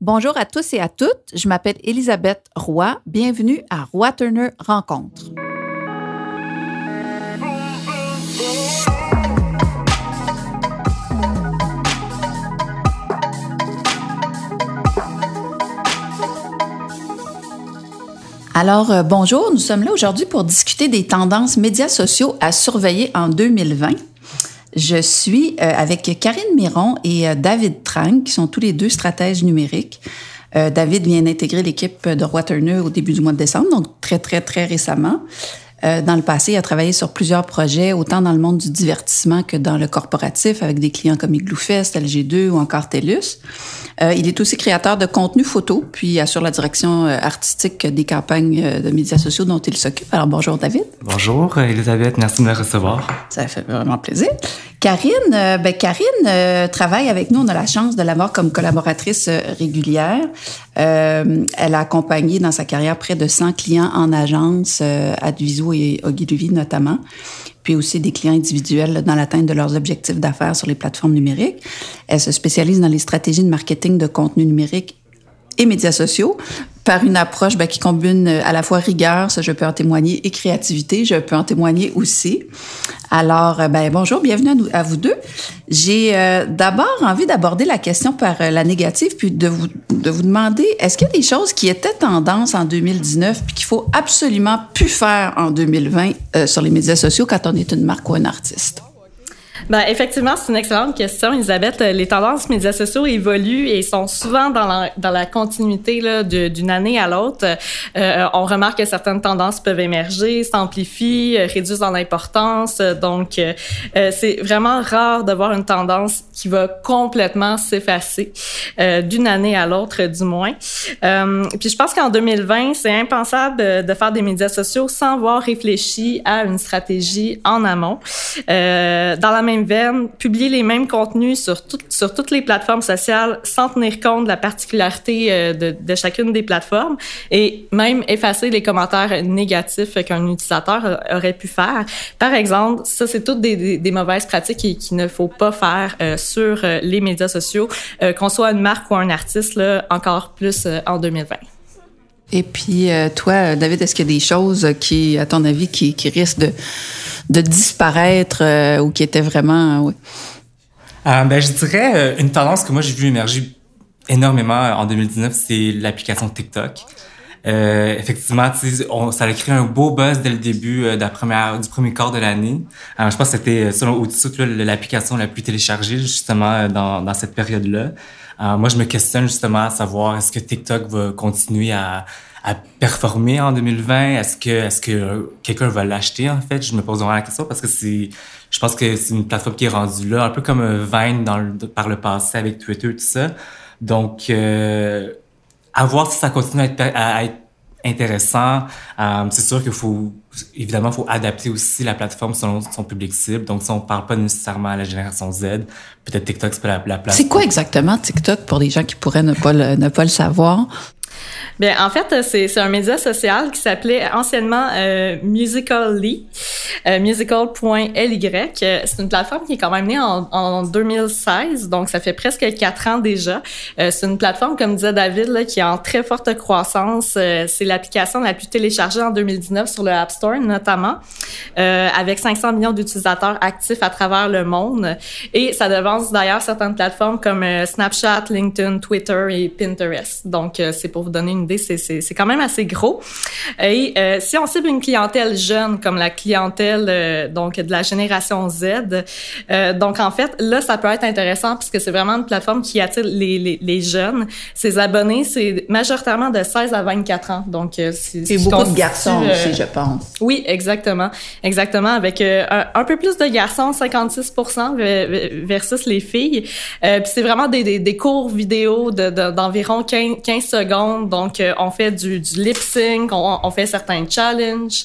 Bonjour à tous et à toutes. Je m'appelle Elisabeth Roy. Bienvenue à Roy Turner Rencontre. Alors, euh, bonjour, nous sommes là aujourd'hui pour discuter des tendances médias sociaux à surveiller en 2020. Je suis euh, avec Karine Miron et euh, David Trang, qui sont tous les deux stratèges numériques. Euh, David vient d'intégrer l'équipe de Roi Turner au début du mois de décembre, donc très, très, très récemment. Euh, dans le passé, il a travaillé sur plusieurs projets, autant dans le monde du divertissement que dans le corporatif, avec des clients comme Igloofest, LG2 ou encore TELUS. Euh, il est aussi créateur de contenu photo, puis assure la direction euh, artistique des campagnes de médias sociaux dont il s'occupe. Alors bonjour David. Bonjour Elisabeth, merci de me recevoir. Ça fait vraiment plaisir. Karine, euh, ben Karine travaille avec nous. On a la chance de l'avoir comme collaboratrice régulière. Elle a accompagné dans sa carrière près de 100 clients en agence, euh, Adviso et Ogilvy notamment, puis aussi des clients individuels dans l'atteinte de leurs objectifs d'affaires sur les plateformes numériques. Elle se spécialise dans les stratégies de marketing de contenu numérique et médias sociaux par une approche ben, qui combine à la fois rigueur, ça je peux en témoigner, et créativité, je peux en témoigner aussi. Alors, euh, ben, bonjour, bienvenue à, nous, à vous deux. J'ai euh, d'abord envie d'aborder la question par euh, la négative, puis de vous, de vous demander, est-ce qu'il y a des choses qui étaient tendance en 2019, puis qu'il faut absolument plus faire en 2020 euh, sur les médias sociaux quand on est une marque ou un artiste? Ben, effectivement, c'est une excellente question, Elisabeth. Les tendances médias sociaux évoluent et sont souvent dans la, dans la continuité d'une année à l'autre. Euh, on remarque que certaines tendances peuvent émerger, s'amplifient, euh, réduisent en importance. Donc, euh, c'est vraiment rare de voir une tendance qui va complètement s'effacer euh, d'une année à l'autre, du moins. Euh, puis, je pense qu'en 2020, c'est impensable de faire des médias sociaux sans avoir réfléchi à une stratégie en amont. Euh, dans la même publier les mêmes contenus sur, tout, sur toutes les plateformes sociales sans tenir compte de la particularité euh, de, chacune des plateformes et même effacer les commentaires négatifs qu'un utilisateur aurait pu faire. Par exemple, ça, c'est toutes des, mauvaises pratiques qu'il ne faut pas faire euh, sur euh, les médias sociaux, qu'on soit une marque ou un artiste, là, encore plus en 2020. Et puis, euh, toi, David, est-ce qu'il y a des choses qui, à ton avis, qui, qui risquent de, de disparaître euh, ou qui étaient vraiment... oui? Euh, ben, je dirais euh, une tendance que moi j'ai vu émerger énormément en 2019, c'est l'application TikTok. Euh, effectivement, on, ça a créé un beau buzz dès le début de la première, du premier quart de l'année. je pense que c'était selon au-dessus l'application la plus téléchargée justement dans, dans cette période-là. moi, je me questionne justement à savoir est-ce que TikTok va continuer à, à performer en 2020 Est-ce que est-ce que quelqu'un va l'acheter en fait? Je me pose vraiment la question parce que c'est je pense que c'est une plateforme qui est rendue là un peu comme Vine dans le, par le passé avec Twitter tout ça. Donc euh, à voir si ça continue à être, à être intéressant. Euh, c'est sûr qu'il faut évidemment faut adapter aussi la plateforme selon son public cible. Donc si on parle pas nécessairement à la génération Z, peut-être TikTok c'est pas la, la place. C'est quoi exactement TikTok pour les gens qui pourraient ne pas le, ne pas le savoir? Bien, en fait, c'est un média social qui s'appelait anciennement euh, Musical.ly, euh, musical.ly. C'est une plateforme qui est quand même née en, en 2016, donc ça fait presque quatre ans déjà. Euh, c'est une plateforme, comme disait David, qui est en très forte croissance. Euh, c'est l'application la plus téléchargée en 2019 sur le App Store, notamment, avec 500 millions d'utilisateurs actifs à travers le monde. Et ça devance d'ailleurs certaines plateformes comme Snapchat, LinkedIn, Twitter et Pinterest. Donc, c'est pour vous donner une idée, c'est quand même assez gros. Et euh, si on cible une clientèle jeune, comme la clientèle euh, donc de la génération Z, euh, donc en fait, là, ça peut être intéressant puisque c'est vraiment une plateforme qui attire les, les, les jeunes. Ses abonnés, c'est majoritairement de 16 à 24 ans. Donc, c'est beaucoup de garçons aussi, je pense. Oui, exactement. Exactement. Avec un, un, peu plus de garçons, 56% versus les filles. Puis c'est vraiment des, des, des, cours vidéo d'environ de, 15, 15 secondes. Donc, euh, on fait du, lip sync, on, fait certains challenges,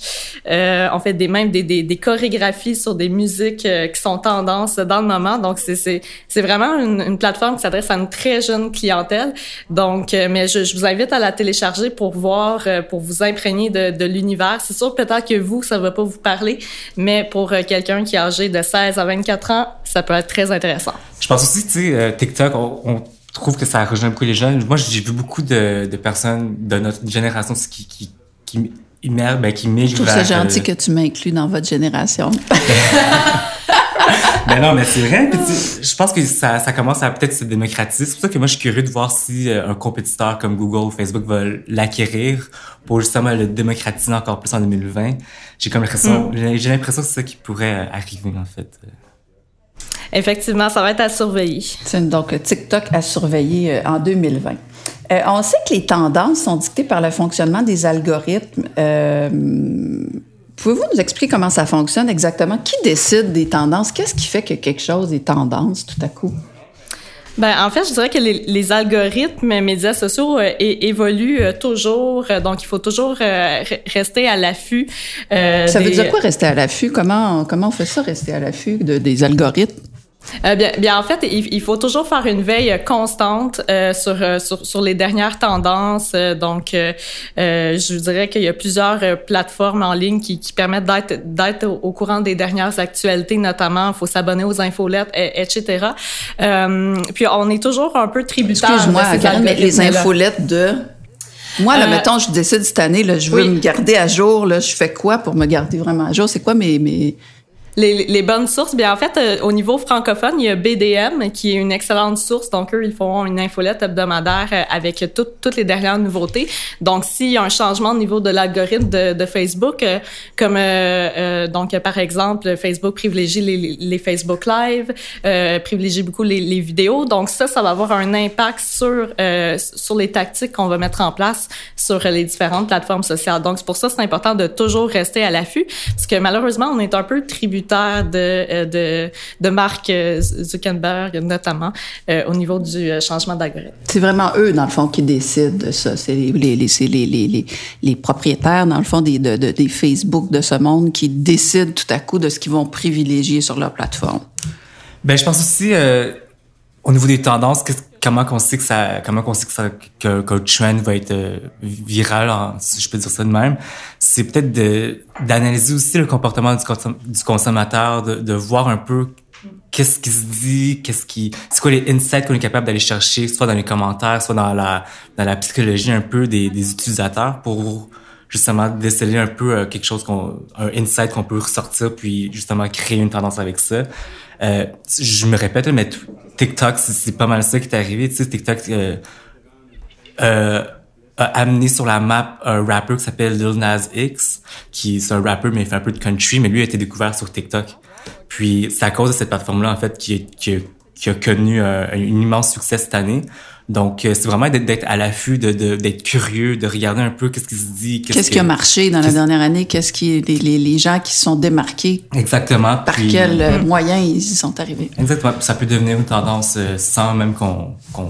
euh, on fait des même des, des, chorégraphies sur des musiques euh, qui sont tendances dans le moment. Donc, c'est vraiment une, plateforme qui s'adresse à une très jeune clientèle. Donc, mais je, vous invite à la télécharger pour voir, pour vous imprégner de, l'univers. C'est sûr peut-être que vous, ça va pas vous parler, mais pour quelqu'un qui est âgé de 16 à 24 ans, ça peut être très intéressant. Je pense aussi, tu sais, TikTok, on trouve que ça rejoint beaucoup les jeunes. Moi, j'ai vu beaucoup de, de personnes de notre génération qui, qui, qui, ben, qui migrent Je trouve ça gentil que tu m'inclus dans votre génération. ben non, mais c'est vrai. je pense que ça, ça commence à peut-être se démocratiser. C'est pour ça que moi, je suis curieux de voir si euh, un compétiteur comme Google ou Facebook va l'acquérir pour justement le démocratiser encore plus en 2020. J'ai comme l'impression, mm. j'ai l'impression que c'est ça qui pourrait arriver, en fait. Effectivement, ça va être à surveiller. Donc TikTok à surveiller euh, en 2020. Euh, on sait que les tendances sont dictées par le fonctionnement des algorithmes. Euh, Pouvez-vous nous expliquer comment ça fonctionne exactement? Qui décide des tendances? Qu'est-ce qui fait que quelque chose est tendance tout à coup? Ben, en fait, je dirais que les, les algorithmes médias sociaux euh, évoluent euh, toujours, euh, donc il faut toujours rester à l'affût. ça veut dire quoi rester à l'affût? Comment comment on fait ça, rester à l'affût de, des algorithmes? Euh, bien, bien, en fait, il, il, faut toujours faire une veille constante euh, sur, euh, sur, sur les dernières tendances. Euh, donc, euh, je dirais qu'il y a plusieurs plateformes en ligne qui, qui permettent d'être d'être au, courant des dernières actualités, notamment. Il faut s'abonner aux infolettes, et, etc. puis, on est toujours un peu tributaire. Excuse-moi, mais les infolettes de moi, là, mettons, je décide cette année, là, je veux me garder à jour. Là, je fais quoi pour me garder vraiment à jour? C'est quoi mes, mes, les, les, bonnes sources, bien en fait, euh, au niveau francophone, il y a BDM qui est une excellente source. Donc eux, ils font une infolette hebdomadaire euh, avec toutes les dernières nouveautés. Donc s'il y a un changement au niveau de l'algorithme de, de, Facebook, euh, comme donc par exemple Facebook privilégie les, les Facebook Live, privilégie beaucoup les, les, vidéos. Donc ça, ça va avoir un impact sur sur les tactiques qu'on va mettre en place sur les différentes plateformes sociales. Donc c'est pour ça c'est important de toujours rester à l'affût, parce que malheureusement on est un peu tributaire de, euh, de, de Mark euh, Zuckerberg, notamment, euh, au niveau du changement d'algorithme. C'est vraiment eux, dans le fond, qui décident de ça. C'est les, les, les, les, les, propriétaires, dans le fond, des, de, des Facebook de ce monde qui décident tout à coup de ce qu'ils vont privilégier sur leur plateforme. Ben, je pense aussi, au niveau des tendances, comment on sait que ça, comment on sait que ça, que, que trend va être euh, viral, si je peux dire ça de même, c'est peut-être d'analyser aussi le comportement du, du consommateur, de, de voir un peu qu'est-ce qui se dit, qu'est-ce qui, c'est quoi les insights qu'on est capable d'aller chercher, soit dans les commentaires, soit dans la, dans la psychologie un peu des, des utilisateurs pour justement déceler un peu euh, quelque chose qu'on, un insight qu'on peut ressortir puis justement créer une tendance avec ça. Euh, je me répète, mais TikTok, c'est pas mal ça qui est arrivé. Tu sais, TikTok euh, euh, a amené sur la map un rapper qui s'appelle Lil Nas X, qui est un rapper mais il fait un peu de country, mais lui a été découvert sur TikTok. Puis c'est à cause de cette plateforme-là en fait qui, qui, qui a connu un, un immense succès cette année. Donc, euh, c'est vraiment d'être à l'affût, de, d'être curieux, de regarder un peu qu'est-ce qui se dit. Qu'est-ce, qui a marché dans la dernière année? Qu'est-ce qui les, les, les, gens qui se sont démarqués? Exactement. Par quels euh, mm. moyens ils y sont arrivés? Exactement. Ça peut devenir une tendance euh, sans même qu'on, qu'on,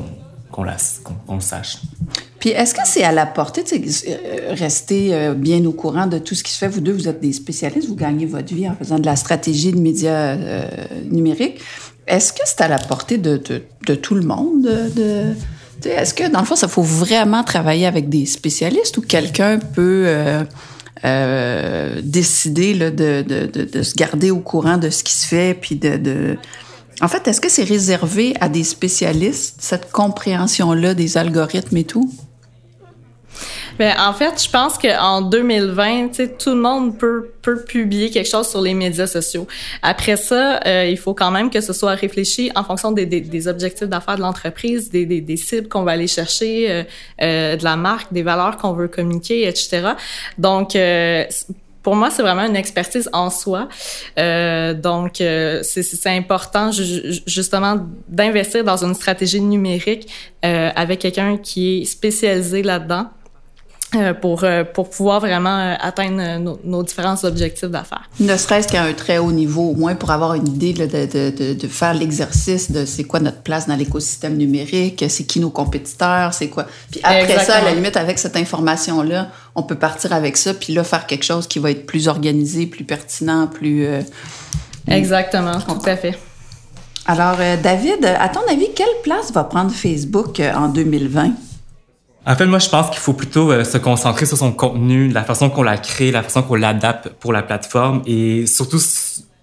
qu'on, la, qu'on, le sache. Puis est-ce que c'est à la portée de rester bien au courant de tout ce qui se fait? Vous deux, vous êtes des spécialistes, vous gagnez votre vie en faisant de la stratégie de médias numériques. Est-ce que c'est à la portée de, tout le monde? De, est-ce que, dans le fond, ça faut vraiment travailler avec des spécialistes ou quelqu'un peut euh, euh, décider de, de, se garder au courant de ce qui se fait, puis de... En fait, est-ce que c'est réservé à des spécialistes, cette compréhension-là des algorithmes et tout? Ben, en fait, je pense qu'en 2020, tout le monde peut, peut publier quelque chose sur les médias sociaux. Après ça, euh, il faut quand même que ce soit réfléchi en fonction des, des, des objectifs d'affaires de l'entreprise, des, des, des, cibles qu'on va aller chercher, euh, euh, de la marque, des valeurs qu'on veut communiquer, etc. Donc, euh, pour moi, c'est vraiment une expertise en soi. Euh, donc, euh, c'est important justement d'investir dans une stratégie numérique euh, avec quelqu'un qui est spécialisé là-dedans. Euh, pour, euh, pour pouvoir vraiment euh, atteindre nos, nos différents objectifs d'affaires. Ne serait-ce qu'à un très haut niveau, au moins pour avoir une idée de, de, de, de, faire l'exercice de c'est quoi notre place dans l'écosystème numérique, c'est qui nos compétiteurs, c'est quoi. Puis après ça, à la limite, avec cette information-là, on peut partir avec ça, puis là, faire quelque chose qui va être plus organisé, plus pertinent, plus... Exactement, tout à fait. Alors, David, à ton avis, quelle place va prendre Facebook en 2020? En fait, moi, je pense qu'il faut plutôt euh, se concentrer sur son contenu, la façon qu'on la crée, la façon qu'on l'adapte pour la plateforme et surtout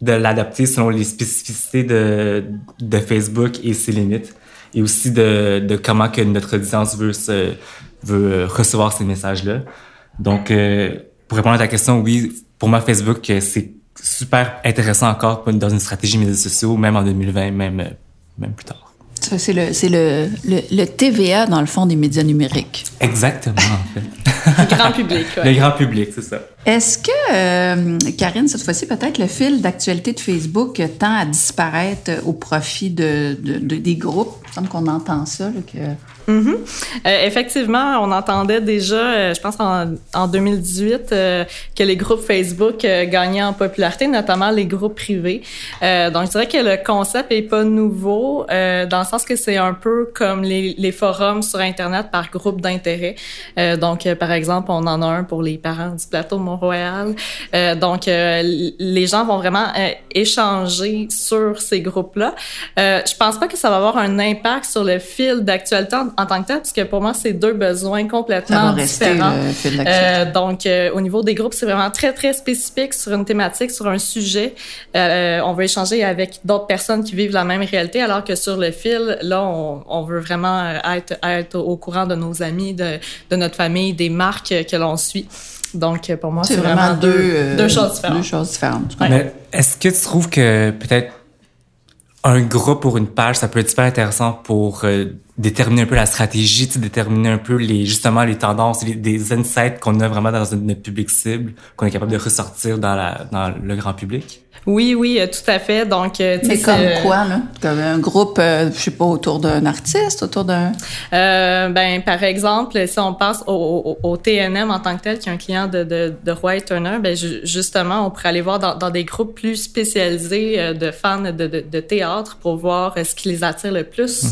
de l'adapter selon les spécificités de, de Facebook et ses limites. et aussi de, de comment que notre audience veut se, veut euh, recevoir ces messages-là. Donc, euh, pour répondre à ta question, oui, pour moi, Facebook, euh, c'est super intéressant encore dans une stratégie médias sociaux, même en 2020, même, même plus tard. Ça, c'est le, c'est le, le, le, TVA, dans le fond, des médias numériques. Exactement, en fait. le grand public, ouais. Le grand public, c'est ça. Est-ce que, euh, Karine, cette fois-ci, peut-être le fil d'actualité de Facebook tend à disparaître au profit de, de, de des groupes? Il me semble qu'on entend ça, là, que -hmm. euh, effectivement, on entendait déjà, euh, je pense en, en 2018, euh, que les groupes Facebook euh, gagnaient en popularité, notamment les groupes privés. Euh, donc, je dirais que le concept est pas nouveau, dans le sens que c'est un peu comme les, les, forums sur Internet par groupe d'intérêt. donc, par exemple, on en a un pour les parents du plateau Mont-Royal. donc, les gens vont vraiment échanger sur ces groupes-là. je pense pas que ça va avoir un impact sur le fil d'actualité en tant que tel, parce que pour moi, c'est deux besoins complètement différents. Euh, donc, euh, au niveau des groupes, c'est vraiment très, très spécifique sur une thématique, sur un sujet. Euh, on veut échanger avec d'autres personnes qui vivent la même réalité, alors que sur le fil, là, on, on veut vraiment être, être au courant de nos amis, de, de notre famille, des marques que l'on suit. Donc, pour moi, c'est vraiment, vraiment, deux, deux, deux, choses différentes. Deux choses différentes. Mais est-ce que tu trouves que peut-être un groupe pour une page, ça peut être super intéressant pour euh, déterminer un peu la stratégie, déterminer un peu les justement les tendances, les, des insights qu'on a vraiment dans notre public cible, qu'on est capable de ressortir dans, la, dans le grand public? Oui, oui, euh, tout à fait. Donc, euh, mais comme quoi là? Comme un groupe, euh, je sais pas, autour d'un artiste, autour d'un. Euh, ben, par exemple, si on passe au, au, au, TNM en tant que tel, qui est un client de, de, de Roy Turner, ben justement, on pourrait aller voir dans, dans des groupes plus spécialisés de fans de, de, de théâtre pour voir ce qui les attire le plus,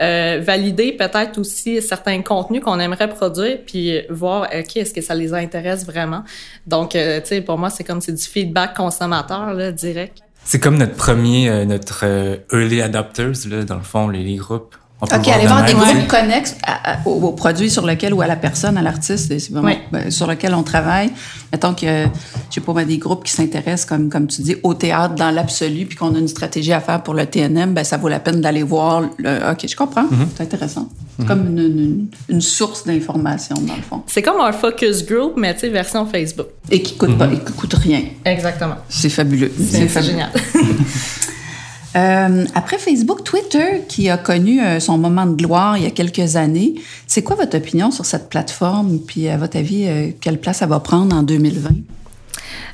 mm-hmm. valider peut-être aussi certains contenus qu'on aimerait produire, puis voir, ok, est-ce que ça les intéresse vraiment. Donc, tu sais, pour moi, c'est comme c'est du feedback consommateur. C'est comme notre premier, euh, notre euh, early adopters, là, dans le fond, les, les groupes. OK, aller voir des groupes connexes aux, aux, produits sur lesquels ou à la personne, à l'artiste, c'est vraiment ben, sur lequel on travaille. Mettons que, je sais pas, ben, des groupes qui s'intéressent, comme, comme tu dis, au théâtre dans l'absolu, puis qu'on a une stratégie à faire pour le TNM, ben, ça vaut la peine d'aller voir. Le... OK, je comprends. Mm -hmm. C'est intéressant. C'est mm -hmm. comme une, une, une source d'information, dans le fond. C'est comme un focus group, mais tu sais, version Facebook. Et qui coûte, mm -hmm. pas, et qui coûte rien. Exactement. C'est fabuleux. C'est génial. Euh, après Facebook, Twitter, qui a connu euh, son moment de gloire il y a quelques années, c'est quoi votre opinion sur cette plateforme? Puis, à votre avis, euh, quelle place elle va prendre en 2020?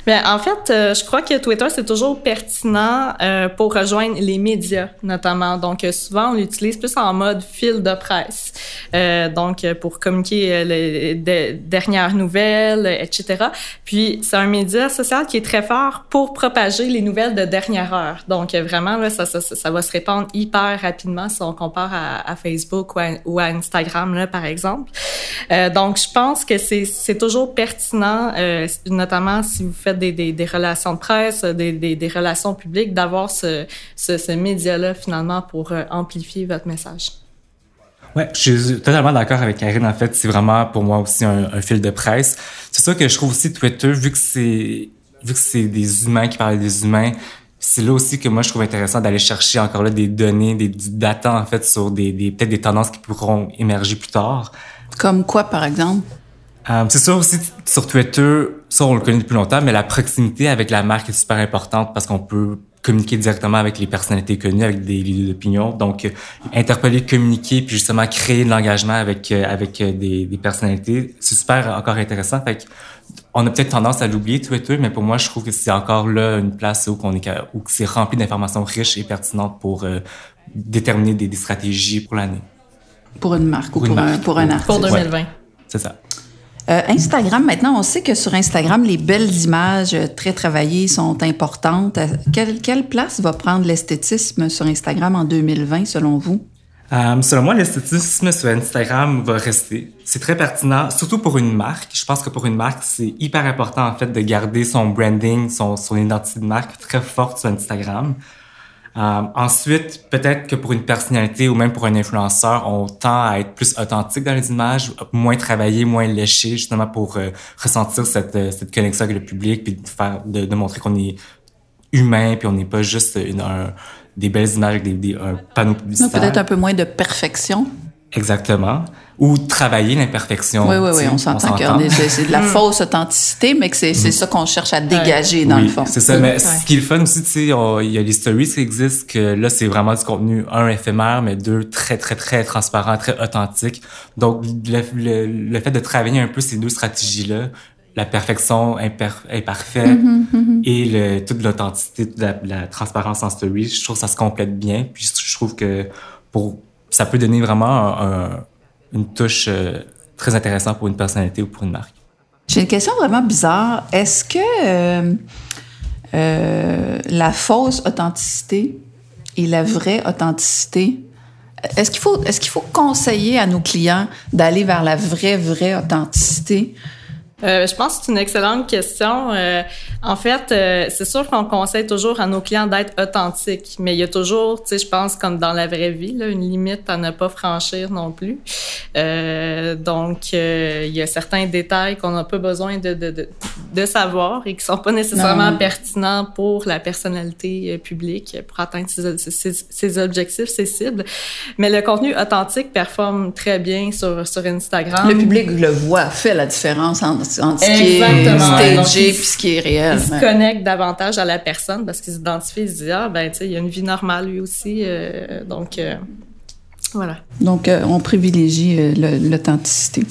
Bien, en fait, euh, je crois que Twitter, c'est toujours pertinent euh, pour rejoindre les médias, notamment. Donc, euh, souvent, on l'utilise plus en mode fil de presse. Euh, donc, pour communiquer les de, dernières nouvelles, etc. Puis, c'est un média social qui est très fort pour propager les nouvelles de dernière heure. Donc, vraiment, là, ça, ça, ça va se répandre hyper rapidement si on compare à, à Facebook ou à, ou à, Instagram, là, par exemple. donc, je pense que c'est toujours pertinent, notamment si vous faites des, des, des, relations de presse, des, des, des relations publiques, d'avoir ce, ce, ce média-là finalement pour euh, amplifier votre message. Ouais, je suis totalement d'accord avec Karine. En fait, c'est vraiment pour moi aussi un, un fil de presse. C'est ça que je trouve aussi Twitter, vu que c'est vu que c'est des humains qui parlent des humains, c'est là aussi que moi je trouve intéressant d'aller chercher encore là des données, des data en fait sur des, des peut-être des tendances qui pourront émerger plus tard. Comme quoi, par exemple? Euh, c'est sûr aussi sur Twitter, ça on le connaît depuis longtemps, mais la proximité avec la marque est super importante parce qu'on peut communiquer directement avec les personnalités connues, avec des leaders d'opinion. Donc, euh, interpeller, communiquer, puis justement créer de l'engagement avec euh, avec des, des personnalités, c'est super encore intéressant. Fait on a peut-être tendance à l'oublier Twitter, mais pour moi, je trouve que c'est encore là une place où qu'on est où c'est rempli d'informations riches et pertinentes pour euh, déterminer des, des, stratégies pour l'année. Pour une marque pour ou pour, marque, un, pour un artiste. Pour 2020. Ouais, c'est ça. Euh, Instagram, maintenant, on sait que sur Instagram, les belles images très travaillées sont importantes. Quelle, quelle place va prendre l'esthétisme sur Instagram en 2020, selon vous? Euh, selon moi, l'esthétisme sur Instagram va rester. C'est très pertinent, surtout pour une marque. Je pense que pour une marque, c'est hyper important en fait de garder son branding, son, son identité de marque très forte sur Instagram. Euh, ensuite, peut-être que pour une personnalité ou même pour un influenceur, on tend à être plus authentique dans les images, moins travaillé, moins léché, justement pour euh, ressentir cette, euh, cette connexion avec le public, puis de faire, de, de montrer qu'on est humain, puis on n'est pas juste une, un, des belles images avec des, des un panneau publicitaire. Peut-être un peu moins de perfection. Exactement. Ou travailler l'imperfection. Oui, oui, oui. On s'entend que c'est de la fausse authenticité, mais que c'est mm. ça qu'on cherche à dégager dans le fond. C'est ça. Mais ce qui est le fun aussi, tu sais, il y a les stories qui existent, que là, c'est vraiment du contenu, un, éphémère, mais deux, très, très, très transparent, très authentique. Donc, le, le, fait de travailler un peu ces deux stratégies-là, la perfection imparfaite mm-hmm, mm-hmm. et le, toute l'authenticité, la, la, transparence en story, je trouve que ça se complète bien. Puis je trouve que pour ça peut donner vraiment une touche euh, très intéressante pour une personnalité ou pour une marque. J'ai une question vraiment bizarre. Est-ce que euh, euh, la fausse authenticité et la vraie authenticité, est-ce qu'il faut, est-ce qu'il faut conseiller à nos clients d'aller vers la vraie, vraie authenticité? Euh, je pense que c'est une excellente question. Euh, en fait, euh, c'est sûr qu'on conseille toujours à nos clients d'être authentiques, mais il y a toujours, tu sais, je pense comme dans la vraie vie, là, une limite à ne pas franchir non plus. donc, il y a certains détails qu'on n'a pas besoin de, de, de, de, savoir et qui sont pas nécessairement pertinents pour la personnalité publique pour atteindre ses, ses, ses, objectifs, ses cibles. Mais le contenu authentique performe très bien sur, sur Instagram. Le public le voit, fait la différence entre entre ce qui est stagé et ce qui est réel. Il se connecte davantage à la personne parce qu'il s'identifie, il se dit, ah, ben, tu sais, il y a une vie normale lui aussi. Euh, donc, euh, voilà. Donc, euh, on privilégie l'authenticité.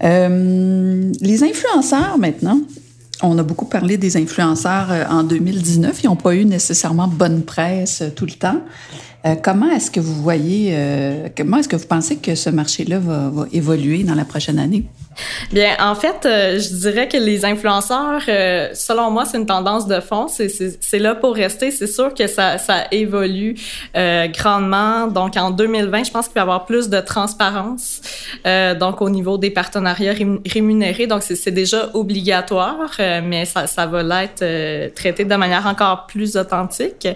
les influenceurs, maintenant, on a beaucoup parlé des influenceurs en 2019. Ils n'ont pas eu nécessairement bonne presse tout le temps. comment est-ce que vous voyez, comment est-ce que vous pensez que ce marché-là va, va évoluer dans la prochaine année? Bien, en fait, euh, je dirais que les influenceurs, euh, selon moi, c'est une tendance de fond. C'est là pour rester. C'est sûr que ça, ça évolue euh, grandement. Donc, en 2020, je pense qu'il va y avoir plus de transparence. donc, au niveau des partenariats rémunérés, donc c'est déjà obligatoire, mais ça, ça va l'être traité de manière encore plus authentique,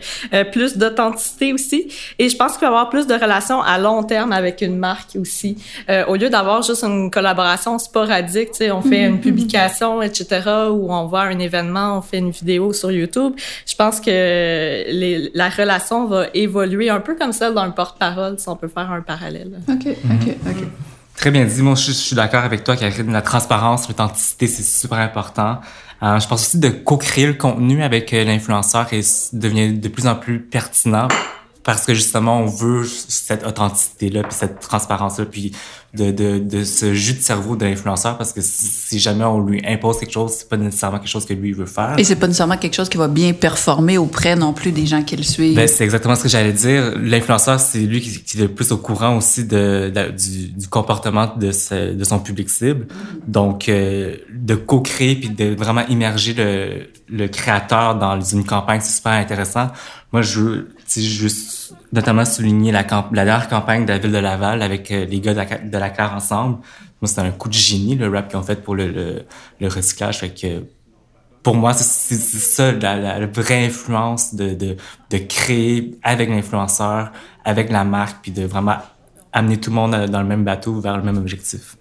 plus d'authenticité aussi. Et je pense qu'il va y avoir plus de relations à long terme avec une marque aussi, au lieu d'avoir juste une collaboration sporadique, tu sais, on fait une mhm. publication, etc., ou on voit un événement, on fait une vidéo sur YouTube. Je pense que les, la relation va évoluer un peu comme celle d'un porte-parole, si on peut faire un parallèle. OK, OK, OK. Très bien dit. Moi, je, suis d'accord avec toi, Karine. La transparence, l'authenticité, c'est super important. Euh, je pense aussi de co-créer le contenu avec euh, l'influenceur et devient de plus en plus pertinent parce que justement on veut cette authenticité là puis cette transparence là puis de, de, de ce jus de cerveau de l'influenceur parce que si, jamais on lui impose quelque chose c'est pas nécessairement quelque chose que lui veut faire. Et c'est pas nécessairement quelque chose qui va bien performer auprès non plus des gens qui le suivent. Ben, c'est exactement ce que j'allais dire. L'influenceur c'est lui qui, qui, est le plus au courant aussi de, du, du, comportement de, de son public cible. Donc euh, de co-créer puis de vraiment immerger le, le créateur dans une campagne c'est super intéressant. Moi je veux juste notamment souligner la, la dernière campagne de la ville de Laval avec euh, les gars de la, de la Claire ensemble. Moi, c'était un coup de génie, le rap qu'ils ont fait pour le, le, le recyclage. Fait que, pour moi, c'est ça la, la, vraie influence de, de, de créer avec l'influenceur, avec la marque, puis de vraiment amener tout le monde dans le même bateau vers le même objectif.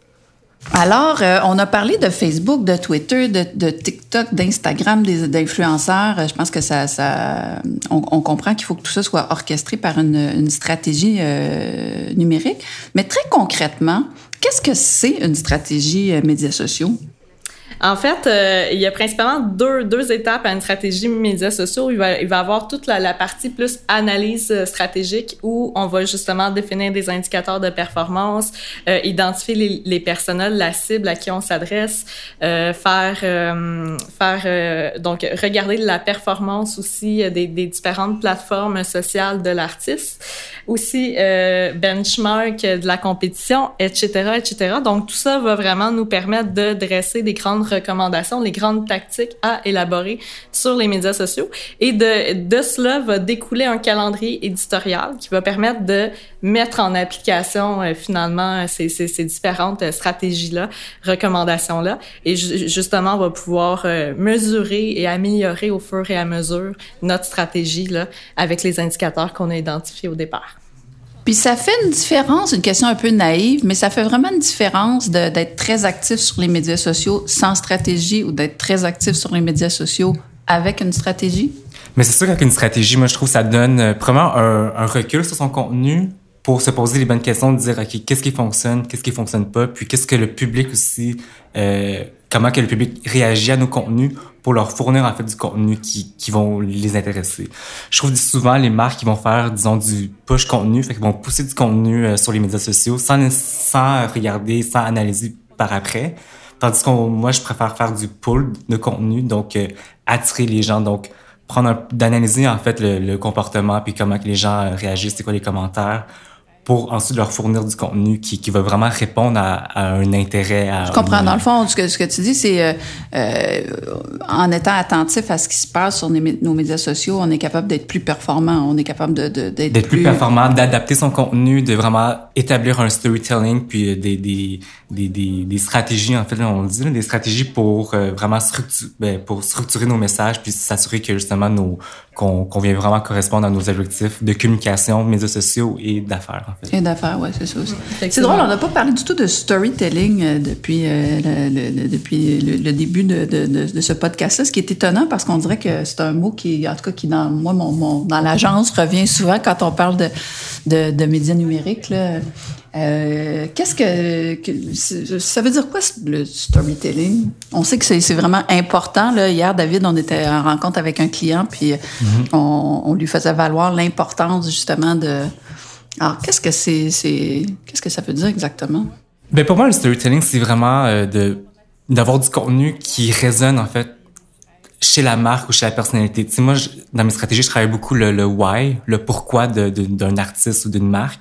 Alors, euh, on a parlé de Facebook, de Twitter, de, TikTok, d'Instagram, d'influenceurs. Je pense que ça, ça on, comprend qu'il faut que tout ça soit orchestré par une, stratégie euh, numérique. Mais très concrètement, qu'est-ce que c'est une stratégie euh, médias sociaux? En fait, euh, il y a principalement deux, deux étapes à une stratégie médias sociaux. Il va, il va avoir toute la, la partie plus analyse euh, stratégique où on va justement définir des indicateurs de performance, euh, identifier les, les personnels, la cible à qui on s'adresse, euh, faire, euh, faire donc regarder la performance aussi des, des différentes plateformes sociales de l'artiste, aussi benchmark de la compétition, etc., etc. Donc tout ça va vraiment nous permettre de dresser des grandes recommandations, les grandes tactiques à élaborer sur les médias sociaux. Et de, de cela va découler un calendrier éditorial qui va permettre de mettre en application euh, finalement ces, ces, ces différentes stratégies-là, recommandations-là. Et justement, on va pouvoir euh, mesurer et améliorer au fur et à mesure notre stratégie là, avec les indicateurs qu'on a identifiés au départ. Puis ça fait une différence, une question un peu naïve, mais ça fait vraiment une différence d'être très actif sur les médias sociaux sans stratégie ou d'être très actif sur les médias sociaux avec une stratégie? Mais c'est sûr qu'avec une stratégie, moi, je trouve que ça donne euh, premièrement un, un, recul sur son contenu pour se poser les bonnes questions, de dire, OK, qu'est-ce qui fonctionne, qu'est-ce qui fonctionne pas, puis qu'est-ce que le public aussi, euh, comment que le public réagit à nos contenus pour leur fournir, en fait, du contenu qui, qui vont les intéresser. Je trouve souvent les marques qui vont faire, disons, du push contenu, fait qu'ils vont pousser du contenu euh, sur les médias sociaux sans, sans regarder, sans analyser par après. Tandis que moi, je préfère faire du pull de contenu, donc euh, attirer les gens, donc prendre d'analyser en fait le, le, comportement puis comment que les gens euh, réagissent, c'est quoi les commentaires pour ensuite leur fournir du contenu qui, qui va vraiment répondre à, à un intérêt. À Je comprends. Dans le fond, ce que, ce que tu dis, c'est euh, euh, en étant attentif à ce qui se passe sur nos médias sociaux, on est capable d'être plus performant. On est capable de, de d'être plus... plus... performant, d'adapter son contenu, de vraiment établir un storytelling, puis des, des, des, des, des stratégies, en fait, on le dit, des stratégies pour euh, vraiment structurer, ben, pour structurer nos messages, puis s'assurer que justement nos qu'on qu vient vraiment correspondre à nos objectifs de communication, médias sociaux et d'affaires. En fait. Et d'affaires, ouais, c'est ça aussi. C'est drôle, on n'a pas parlé du tout de storytelling euh, depuis, euh, le, le, depuis le, début de, de, de, ce podcast-là, ce qui est étonnant parce qu'on dirait que c'est un mot qui, en tout cas, qui dans moi, mon, mon dans l'agence revient souvent quand on parle de, de, de médias numériques. Là. Euh, qu'est-ce que, que, ça veut dire quoi le storytelling? On sait que c'est vraiment important. Là. Hier, David, on était en rencontre avec un client, puis mm-hmm. on, on, lui faisait valoir l'importance justement de. Alors, qu'est-ce que c'est, qu'est-ce que ça veut dire exactement? Ben pour moi, le storytelling, c'est vraiment euh, de d'avoir du contenu qui résonne en fait chez la marque ou chez la personnalité. Tu sais, moi, je, dans mes stratégies, je travaille beaucoup le, le why, le pourquoi d'un de, d'un artiste ou d'une marque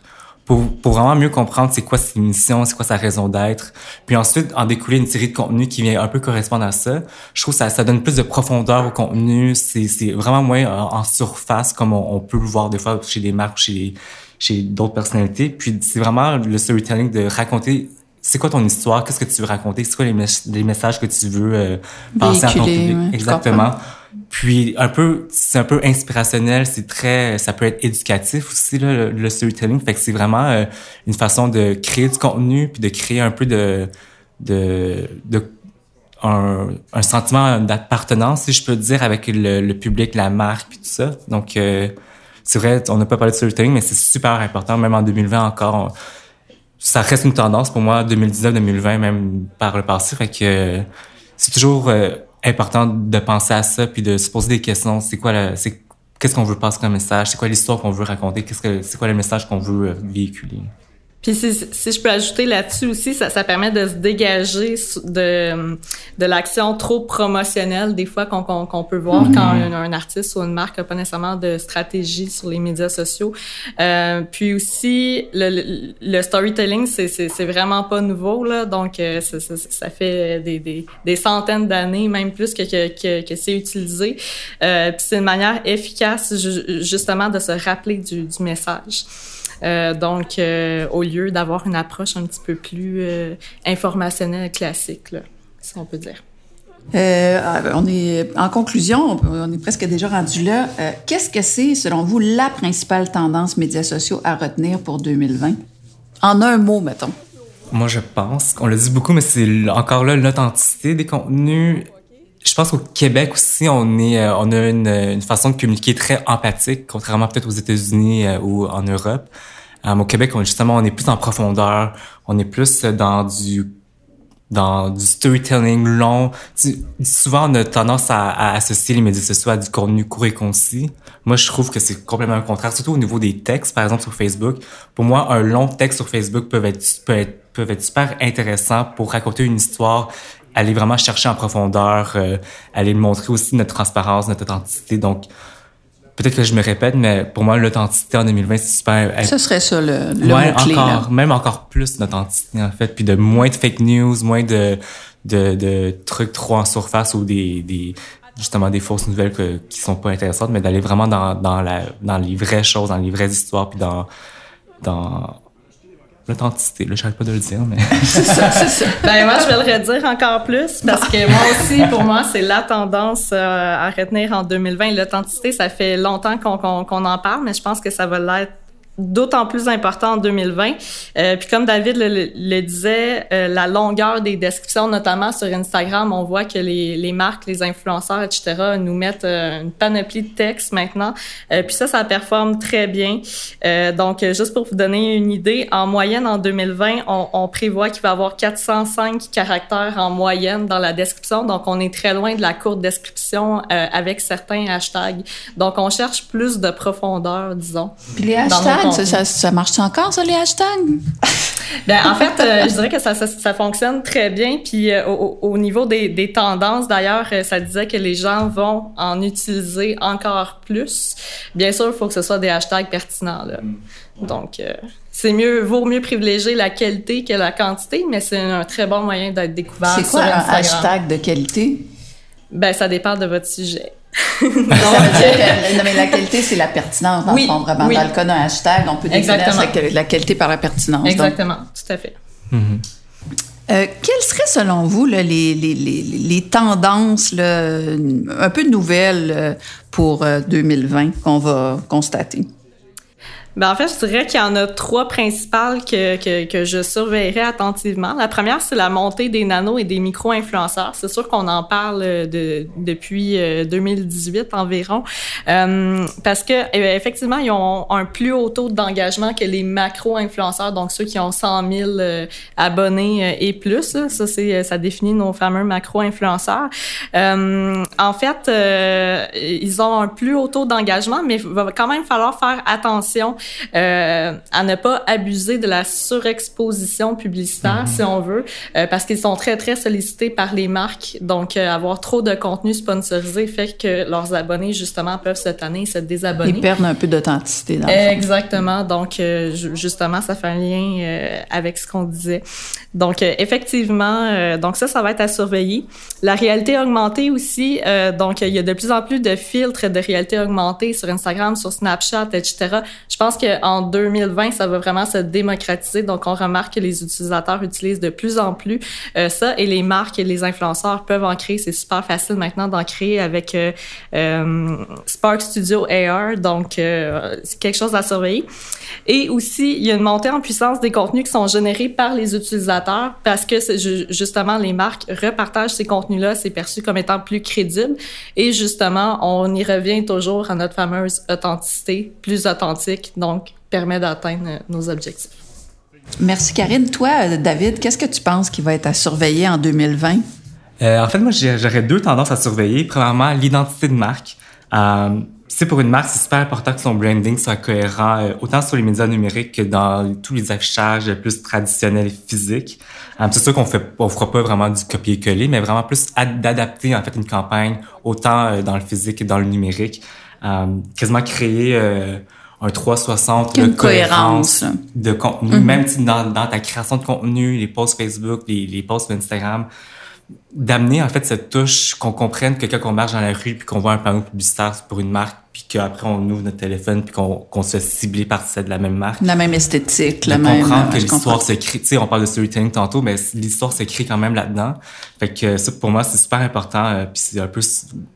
pour, pour vraiment mieux comprendre c'est quoi ses missions, c'est quoi sa raison d'être. Puis ensuite, en découler une série de contenus qui vient un peu correspondre à ça. Je trouve que ça, ça donne plus de profondeur au contenu. C'est, c'est vraiment moins en, surface comme on, on, peut le voir des fois chez des marques ou chez, chez d'autres personnalités. Puis c'est vraiment le storytelling de raconter c'est quoi ton histoire, qu'est-ce que tu veux raconter, c'est quoi les, les, messages que tu veux euh, passer à ton public. Ouais, Exactement. Puis un peu, c'est un peu inspirationnel, c'est très, ça peut être éducatif aussi là, le, le storytelling. Fait que c'est vraiment euh, une façon de créer du contenu puis de créer un peu de, de, de un, un sentiment d'appartenance, si je peux dire, avec le, le, public, la marque puis tout ça. Donc euh, c'est vrai, on n'a pas parlé de storytelling, mais c'est super important, même en 2020 encore. Ça reste une tendance pour moi, 2019-2020, même par le passé. Fait que c'est toujours euh, important de penser à ça puis de se poser des questions. C'est quoi la, c'est qu'est-ce qu'on veut passer comme message? C'est quoi l'histoire qu'on veut raconter? Qu'est-ce que, c'est quoi le message qu'on veut euh, véhiculer? Puis si, si, je peux ajouter là-dessus aussi, ça, ça permet de se dégager de, de l'action trop promotionnelle des fois qu'on qu'on peut voir mm-hmm. quand un, un, artiste ou une marque n'a pas nécessairement de stratégie sur les médias sociaux. Euh, puis aussi, le, le storytelling, c'est vraiment pas nouveau. Là, donc, euh, ça, ça, ça, fait des, des, des centaines d'années, même plus que, que, que, que c'est utilisé. Euh, puis c'est une manière efficace justement de se rappeler du, du message. Euh, donc, euh, au lieu d'avoir une approche un petit peu plus euh, informationnelle classique, là, si on peut dire. Euh, on est en conclusion, on est presque déjà rendu là. Euh, Qu'est-ce que c'est, selon vous, la principale tendance médias sociaux à retenir pour 2020 En un mot, mettons. Moi, je pense qu'on le dit beaucoup, mais c'est encore là l'authenticité des contenus. Je pense qu'au Québec aussi, on est, on a une, une, façon de communiquer très empathique, contrairement peut-être aux États-Unis ou en Europe. Um, au Québec, on, justement, on est plus en profondeur, on est plus dans du dans du storytelling long. souvent, on a tendance à, à, associer les médias sociaux à du contenu court et concis. Moi, je trouve que c'est complètement le contraire, surtout au niveau des textes, par exemple sur Facebook. Pour moi, un long texte sur Facebook peut être, peut être, peut être super intéressant pour raconter une histoire, aller vraiment chercher en profondeur, euh, aller montrer aussi notre transparence, notre authenticité. Donc, peut-être que je me répète, mais pour moi, l'authenticité en 2020, c'est super. Ce serait ça le, le ouais, mot-clé. Encore, même encore plus d'authenticité, en fait. Puis de moins de fake news, moins de, de, de trucs trop en surface ou des, des justement des fausses nouvelles que, qui sont pas intéressantes, mais d'aller vraiment dans, dans, la, dans les vraies choses, dans les vraies histoires, puis dans, dans l'authenticité. Là, j'arrête pas de le dire, mais. c'est ça. Ben, moi, je vais le redire encore plus parce que moi aussi, pour moi, c'est la tendance euh, à retenir en 2020. L'authenticité, ça fait longtemps qu'on qu qu'on en parle, mais je pense que ça va l'être d'autant plus important en 2020. Euh, puis comme David le, disait, euh, la longueur des descriptions, notamment sur Instagram, on voit que les, les marques, les influenceurs, etc., nous mettent euh, une panoplie de textes maintenant. Euh, puis ça, ça performe très bien. donc, juste pour vous donner une idée, en moyenne, en 2020, on, on prévoit qu'il va y avoir 405 caractères en moyenne dans la description. Donc, on est très loin de la courte description avec certains hashtags. Donc, on cherche plus de profondeur, disons. Puis les hashtags, ça, ça, marche encore, ça, les hashtags? ben, en fait, euh, je dirais que ça, ça, ça, fonctionne très bien. Puis euh, au, au, niveau des, des tendances, d'ailleurs, euh, ça disait que les gens vont en utiliser encore plus. Bien sûr, il faut que ce soit des hashtags pertinents. Là. Donc, c'est mieux, vaut mieux privilégier la qualité que la quantité, mais c'est un très bon moyen d'être découvert. C'est quoi un hashtag de qualité? Ben, ça dépend de votre sujet. Non, non, mais la qualité, c'est la pertinence, dans oui, fond, vraiment. Dans le cas d'un hashtag, on peut définir la, qualité par la pertinence. Exactement, tout à fait. Mm -hmm. euh, quelles seraient, selon vous, là, les, les, les, les, tendances là, un peu nouvelles euh, pour 2020 euh, qu'on va constater? Ben, en fait, je dirais qu'il y en a trois principales que, que, que je surveillerai attentivement. La première, c'est la montée des nanos et des micro-influenceurs. C'est sûr qu'on en parle de, depuis 2018 euh, environ, euh, parce que euh, effectivement, ils ont un plus haut taux d'engagement que les macro-influenceurs, donc ceux qui ont 100 000 abonnés et plus. Ça, c'est ça définit nos fameux macro-influenceurs. En fait, ils ont un plus haut taux d'engagement, mais il va quand même falloir faire attention euh, à ne pas abuser de la surexposition publicitaire, si on veut, euh, parce qu'ils sont très, très sollicités par les marques. Donc, euh, avoir trop de contenu sponsorisé fait que leurs abonnés, justement, peuvent se tanner, se désabonner. Ils perdent un peu d'authenticité dans Exactement. Donc, justement, ça fait un lien avec ce qu'on disait. Donc, effectivement, donc ça, ça va être à surveiller. La réalité augmentée aussi, donc, il y a de plus en plus de filtres de réalité augmentée sur Instagram, sur Snapchat, etc. Je pense qu'en 2020, ça va vraiment se démocratiser. Donc, on remarque que les utilisateurs utilisent de plus en plus euh, ça et les marques et les influenceurs peuvent en créer. C'est super facile maintenant d'en créer avec euh, euh Spark Studio AR. Donc, euh, c'est quelque chose à surveiller. Et aussi, il y a une montée en puissance des contenus qui sont générés par les utilisateurs parce que justement, les marques repartagent ces contenus-là. C'est perçu comme étant plus crédible. Et justement, on y revient toujours à notre fameuse authenticité, plus authentique donc permet d'atteindre nos objectifs. Merci Karine. Toi, David, qu'est-ce que tu penses qui va être à surveiller en 2020? Euh, en fait, moi, j'aurais deux tendances à surveiller. Premièrement, l'identité de marque. Euh, c'est pour une marque, c'est super important que son branding soit cohérent, euh, autant sur les médias numériques que dans tous les affichages plus traditionnels et physiques. Euh, c'est sûr qu'on fait, on fera pas vraiment du copier-coller, mais vraiment plus d'adapter en fait une campagne autant euh, dans le physique que dans le numérique. quasiment créer un 360 de cohérence, de contenu, mm-hmm. même dans, dans, ta création de contenu, les posts Facebook, les, les posts Instagram, d'amener en fait cette touche qu'on comprenne que quand on marche dans la rue puis qu'on voit un panneau publicitaire pour une marque qu'après on ouvre notre téléphone puis qu'on qu'on se cible par celle de la même marque. La même esthétique la même comprendre que l'histoire se crée. Tu sais on parle de storytelling tantôt mais l'histoire se crée quand même là-dedans. Fait que ça pour moi c'est super important euh, puis c'est un peu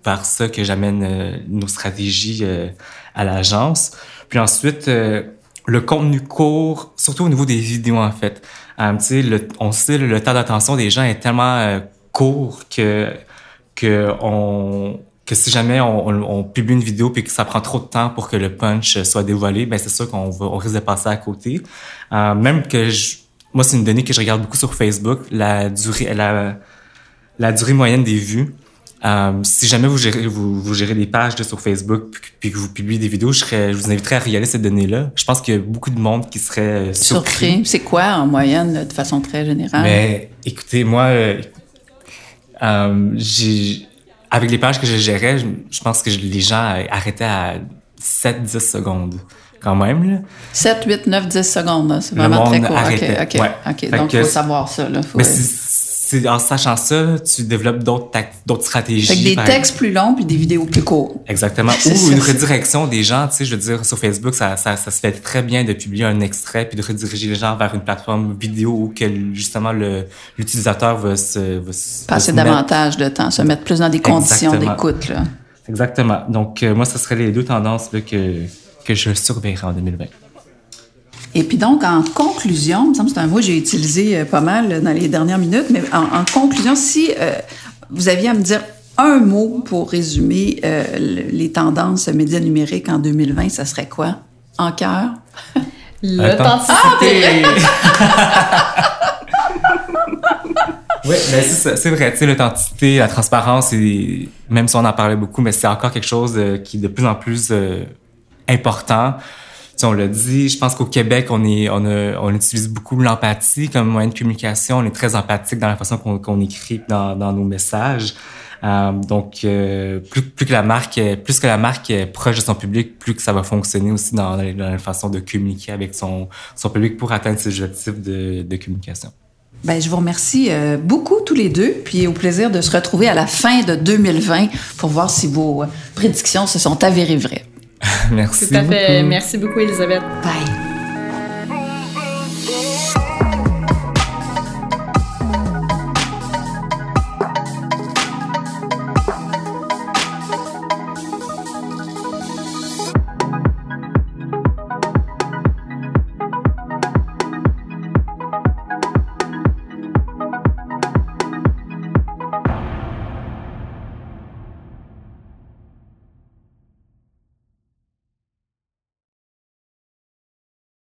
vers ça que j'amène euh, nos stratégies euh, à l'agence. Puis ensuite, euh, le contenu court, surtout au niveau des vidéos, en fait. Euh, tu sais, le, on sait le, temps d'attention des gens est tellement euh, court que que on que si jamais on, on, publie une vidéo puis que ça prend trop de temps pour que le punch soit dévoilé, ben c'est sûr qu'on va on risque de passer à côté. Euh, même que je, moi c'est une donnée que je regarde beaucoup sur Facebook, la durée la la durée moyenne des vues. Euh, si jamais vous gérez, vous, vous gérez des pages sur Facebook puis, que vous publiez des vidéos, je, serais, je vous inviterais à regarder cette donnée-là. Je pense qu'il y a beaucoup de monde qui serait euh, surpris. C'est quoi en moyenne, de façon très générale? Mais écoutez, moi, euh j'ai avec les pages que je gérais, je, pense que les gens arrêtaient à 7-10 secondes quand même. Là. 7, 8, 9, 10 secondes, c'est vraiment très court. Arrêtait. OK, OK, Donc, il faut savoir ça. Là. Faut, en sachant ça, tu développes d'autres stratégies. Avec des textes plus longs puis des vidéos plus courtes. Exactement. Ou une redirection des gens, tu sais, je veux dire, sur Facebook, ça, ça, ça, se fait très bien de publier un extrait puis de rediriger les gens vers une plateforme vidéo où que, justement l'utilisateur va se, va passer davantage de temps, se mettre plus dans des conditions d'écoute. Exactement. Donc euh, moi, ce serait les deux tendances là, que que je surveillerai en 2020. Et puis donc, en conclusion, il me semble que c'est un mot que j'ai utilisé euh, pas mal dans les dernières minutes, mais en, en conclusion, si euh, vous aviez à me dire un mot pour résumer euh, les tendances médias numériques en 2020, ça serait quoi? En cœur? L'authenticité. oui, ben c'est vrai. Tu sais, l'authenticité, la transparence, et même si on en parlait beaucoup, mais c'est encore quelque chose euh, qui est de plus en plus euh, important. On l'a dit, je pense qu'au Québec, on est, on, a, on utilise beaucoup l'empathie comme moyen de communication. On est très empathique dans la façon qu'on écrit dans, dans nos messages. Euh, donc, euh, plus, plus que la marque, plus que la marque est proche de son public, plus que ça va fonctionner aussi dans, dans la façon de communiquer avec son, son public pour atteindre ses objectifs de, de communication. Ben, je vous remercie euh, beaucoup tous les deux, puis au plaisir de se retrouver à la fin de 2020 pour voir si vos prédictions se sont avérées vraies. Merci Tout à fait. beaucoup. Merci beaucoup, Elisabeth. Bye.